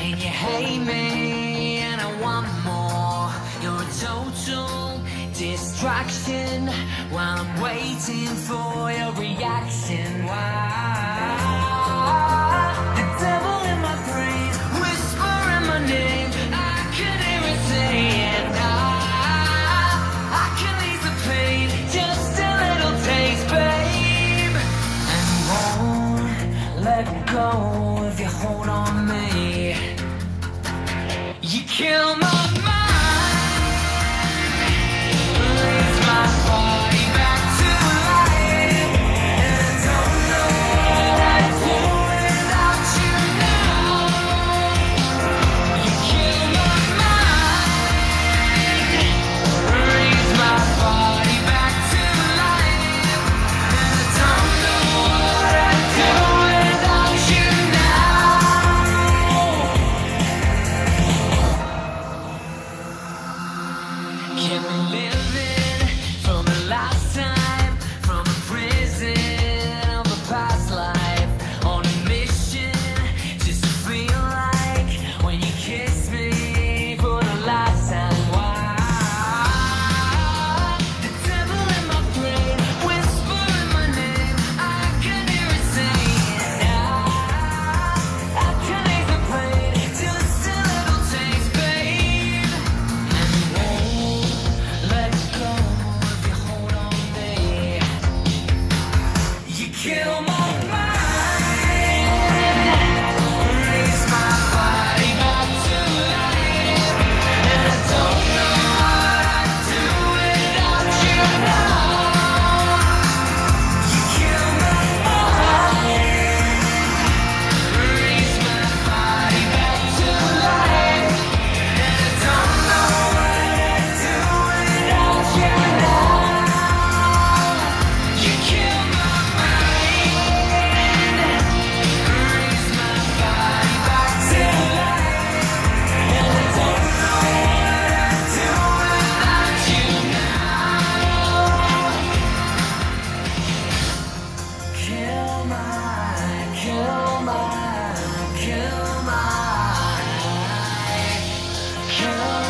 and you hate me and I want more. You're total distraction while I'm waiting for your reaction. kill my can live it. Yeah.